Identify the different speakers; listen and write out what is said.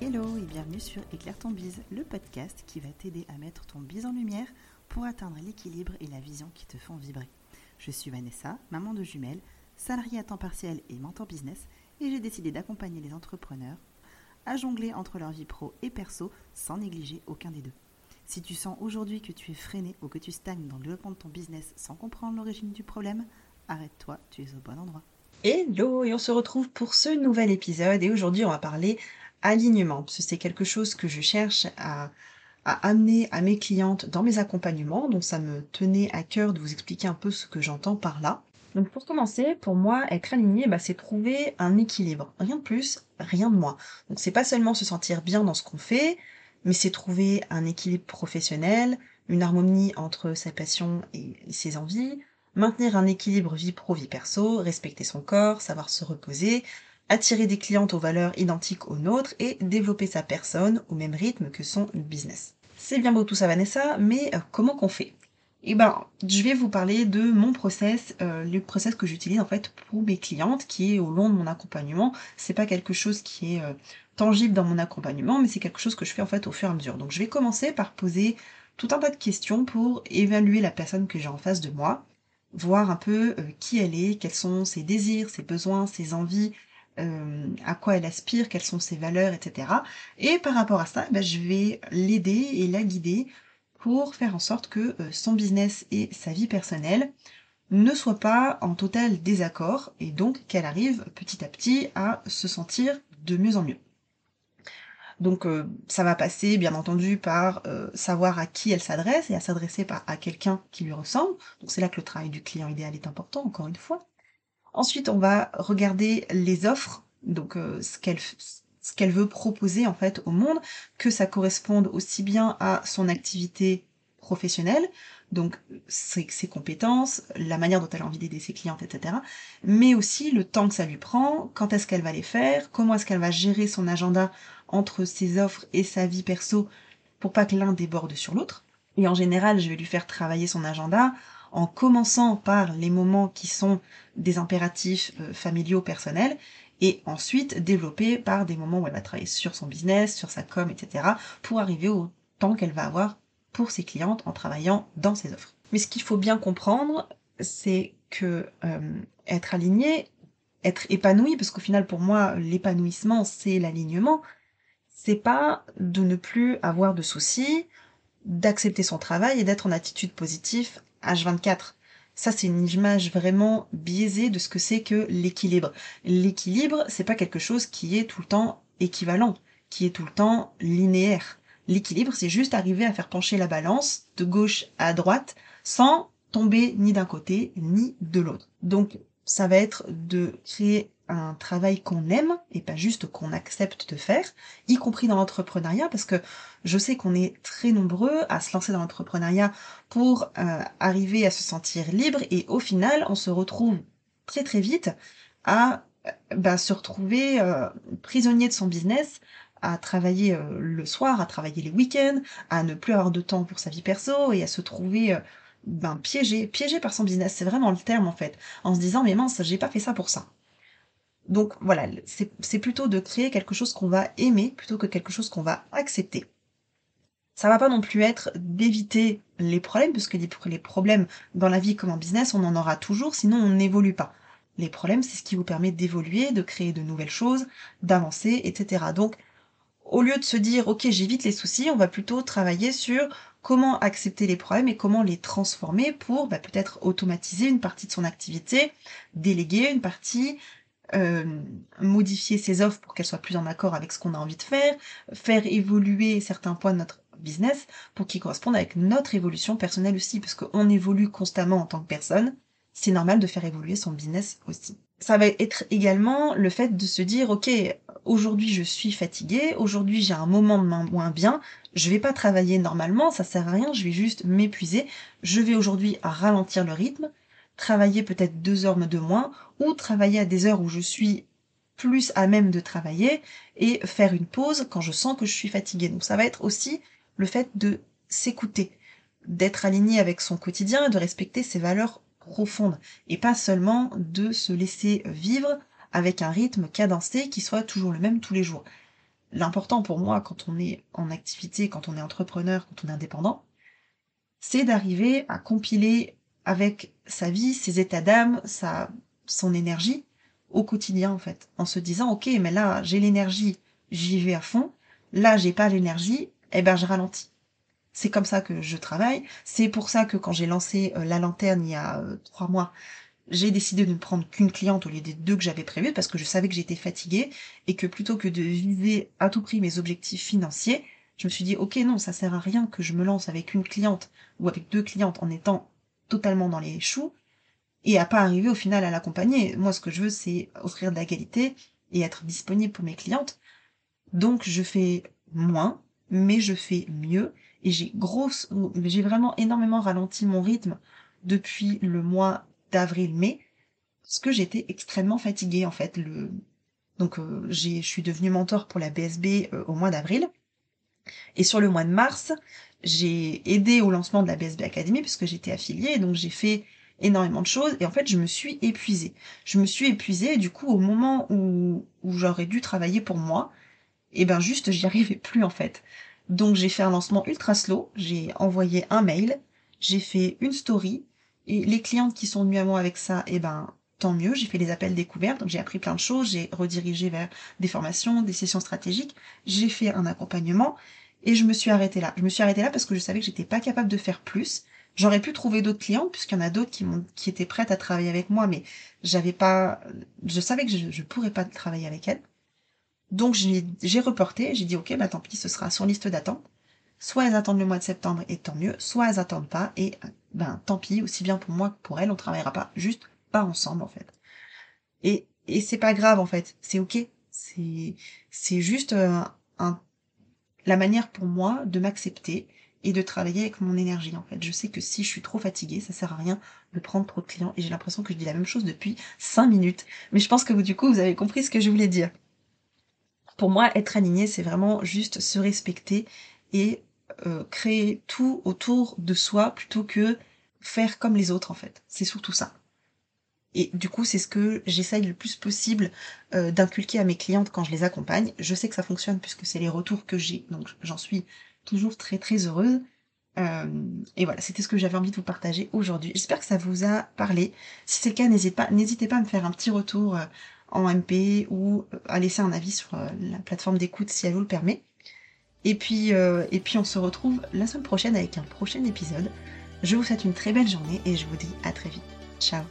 Speaker 1: Hello et bienvenue sur Éclaire ton bise, le podcast qui va t'aider à mettre ton bise en lumière pour atteindre l'équilibre et la vision qui te font vibrer. Je suis Vanessa, maman de jumelles, salariée à temps partiel et mentor business, et j'ai décidé d'accompagner les entrepreneurs à jongler entre leur vie pro et perso sans négliger aucun des deux. Si tu sens aujourd'hui que tu es freiné ou que tu stagnes dans le développement de ton business sans comprendre l'origine du problème, arrête-toi, tu es au bon endroit.
Speaker 2: Hello et on se retrouve pour ce nouvel épisode et aujourd'hui on va parler alignement parce que c'est quelque chose que je cherche à, amener à mes clientes dans mes accompagnements donc ça me tenait à cœur de vous expliquer un peu ce que j'entends par là. Donc pour commencer, pour moi, être aligné, bah, c'est trouver un équilibre. Rien de plus, rien de moins. Donc c'est pas seulement se sentir bien dans ce qu'on fait, mais c'est trouver un équilibre professionnel, une harmonie entre sa passion et ses envies, maintenir un équilibre vie pro vie perso, respecter son corps, savoir se reposer, attirer des clientes aux valeurs identiques aux nôtres et développer sa personne au même rythme que son business. C'est bien beau tout ça Vanessa, mais euh, comment qu'on fait? Eh ben, je vais vous parler de mon process, euh, le process que j'utilise en fait pour mes clientes, qui est au long de mon accompagnement. C'est pas quelque chose qui est euh, tangible dans mon accompagnement, mais c'est quelque chose que je fais en fait au fur et à mesure. Donc je vais commencer par poser tout un tas de questions pour évaluer la personne que j'ai en face de moi, voir un peu qui elle est, quels sont ses désirs, ses besoins, ses envies, à quoi elle aspire, quelles sont ses valeurs, etc. Et par rapport à ça, ben, je vais l'aider et la guider pour faire en sorte que euh, son business et sa vie personnelle ne soient pas en total désaccord et donc qu'elle arrive petit à petit à se sentir de mieux en mieux. Donc euh, ça va passer bien entendu par euh, savoir à qui elle s'adresse et à s'adresser à quelqu'un qui lui ressemble. Donc c'est là que le travail du client idéal est important, encore une fois. Ensuite, on va regarder les offres, donc ce qu'elle ce qu'elle veut proposer en fait au monde, que ça corresponde aussi bien à son activité professionnelle, donc ses, compétences, la manière dont elle a envie d'aider ses clientes, etc. Mais aussi le temps que ça lui prend, quand est-ce qu'elle va les faire, comment est-ce qu'elle va gérer son agenda entre ses offres et sa vie perso pour pas que l'un déborde sur l'autre. Et en général, je vais lui faire travailler son agenda en commençant par les moments qui sont des impératifs euh, familiaux personnels et ensuite développer par des moments où elle va travailler sur son business, sur sa com, etc. pour arriver au temps qu'elle va avoir pour ses clientes en travaillant dans ses offres. Mais ce qu'il faut bien comprendre, c'est que euh, être aligné, être épanoui, parce qu'au final pour moi l'épanouissement c'est l'alignement, c'est pas de ne plus avoir de soucis, d'accepter son travail et d'être en attitude positive H24. Ça, c'est une image vraiment biaisée de ce que c'est que l'équilibre. L'équilibre, c'est pas quelque chose qui est tout le temps équivalent, qui est tout le temps linéaire. L'équilibre, c'est juste arriver à faire pencher la balance de gauche à droite sans tomber ni d'un côté ni de l'autre. Donc, ça va être de créer un travail qu'on aime et pas juste qu'on accepte de faire, y compris dans l'entrepreneuriat, parce que je sais qu'on est très nombreux à se lancer dans l'entrepreneuriat pour euh, arriver à se sentir libre et au final on se retrouve très très vite à euh, bah, se retrouver euh, prisonnier de son business, à travailler le soir, à travailler les week-ends, à ne plus avoir de temps pour sa vie perso et à se trouver ben, piégé, piégé par son business, c'est vraiment le terme en fait, en se disant mais mince, j'ai pas fait ça pour ça. Donc voilà, c'est plutôt de créer quelque chose qu'on va aimer plutôt que quelque chose qu'on va accepter. Ça va pas non plus être d'éviter les problèmes, parce que les problèmes dans la vie comme en business, on en aura toujours, sinon on n'évolue pas. Les problèmes, c'est ce qui vous permet d'évoluer, de créer de nouvelles choses, d'avancer, etc. Donc, au lieu de se dire, ok, j'évite les soucis, on va plutôt travailler sur comment accepter les problèmes et comment les transformer pour bah, peut-être automatiser une partie de son activité, déléguer une partie, euh, modifier ses offres pour qu'elles soient plus en accord avec ce qu'on a envie de faire, faire évoluer certains points de notre business pour qu'ils correspondent avec notre évolution personnelle aussi, parce qu'on évolue constamment en tant que personne, c'est normal de faire évoluer son business aussi. Ça va être également le fait de se dire, ok, aujourd'hui je suis fatiguée, aujourd'hui j'ai un moment de moins bien, je vais pas travailler normalement, ça sert à rien, je vais juste m'épuiser, je vais aujourd'hui ralentir le rythme, travailler peut-être deux heures de moins, ou travailler à des heures où je suis plus à même de travailler, et faire une pause quand je sens que je suis fatiguée. Donc ça va être aussi le fait de s'écouter, d'être aligné avec son quotidien et de respecter ses valeurs profondes, et pas seulement de se laisser vivre avec un rythme cadencé qui soit toujours le même tous les jours. l'important pour moi quand on est en activité, quand on est entrepreneur, quand on est indépendant, c'est d'arriver à compiler avec sa vie, ses états d'âme, sa, son énergie au quotidien en fait, en se disant ok mais là j'ai l'énergie, j'y vais à fond, là j'ai pas l'énergie, eh ben je ralentis. C'est comme ça que je travaille. C'est pour ça que quand j'ai lancé euh, la lanterne il y a euh, trois mois, j'ai décidé de ne prendre qu'une cliente au lieu des deux que j'avais prévues parce que je savais que j'étais fatiguée et que plutôt que de viser à tout prix mes objectifs financiers, je me suis dit ok non ça sert à rien que je me lance avec une cliente ou avec deux clientes en étant totalement dans les choux et à pas arriver au final à l'accompagner. Moi ce que je veux c'est offrir de la qualité et être disponible pour mes clientes. Donc je fais moins mais je fais mieux et j'ai grosse j'ai vraiment énormément ralenti mon rythme depuis le mois d'avril-mai, parce que j'étais extrêmement fatiguée en fait. Le... Donc euh, je suis devenue mentor pour la BSB euh, au mois d'avril. Et sur le mois de mars, j'ai aidé au lancement de la BSB Academy puisque j'étais affiliée, donc j'ai fait énormément de choses et en fait je me suis épuisée. Je me suis épuisée et du coup au moment où, où j'aurais dû travailler pour moi, et eh ben juste j'y arrivais plus en fait. Donc j'ai fait un lancement ultra slow, j'ai envoyé un mail, j'ai fait une story, et les clientes qui sont venues à moi avec ça, eh ben, tant mieux. J'ai fait les appels découvertes, donc j'ai appris plein de choses, j'ai redirigé vers des formations, des sessions stratégiques, j'ai fait un accompagnement et je me suis arrêtée là. Je me suis arrêtée là parce que je savais que j'étais pas capable de faire plus. J'aurais pu trouver d'autres clients puisqu'il y en a d'autres qui qui étaient prêtes à travailler avec moi, mais j'avais pas, je savais que je, je pourrais pas travailler avec elles. Donc j'ai reporté, j'ai dit ok, bah tant pis, ce sera sur liste d'attente. Soit elles attendent le mois de septembre et tant mieux, soit elles attendent pas et ben tant pis, aussi bien pour moi que pour elles, on travaillera pas, juste pas ensemble en fait. Et, et c'est pas grave en fait, c'est ok. C'est, c'est juste euh, un, la manière pour moi de m'accepter et de travailler avec mon énergie en fait. Je sais que si je suis trop fatiguée, ça sert à rien de prendre trop de clients et j'ai l'impression que je dis la même chose depuis 5 minutes. Mais je pense que vous du coup vous avez compris ce que je voulais dire. Pour moi, être aligné, c'est vraiment juste se respecter et euh, créer tout autour de soi plutôt que faire comme les autres en fait. C'est surtout ça. Et du coup, c'est ce que j'essaye le plus possible euh, d'inculquer à mes clientes quand je les accompagne. Je sais que ça fonctionne puisque c'est les retours que j'ai, donc j'en suis toujours très très heureuse. Euh, et voilà, c'était ce que j'avais envie de vous partager aujourd'hui. J'espère que ça vous a parlé. Si c'est le cas, n'hésitez pas, n'hésitez pas à me faire un petit retour en MP ou à laisser un avis sur la plateforme d'écoute si elle vous le permet. Et puis, euh, et puis on se retrouve la semaine prochaine avec un prochain épisode. Je vous souhaite une très belle journée et je vous dis à très vite. Ciao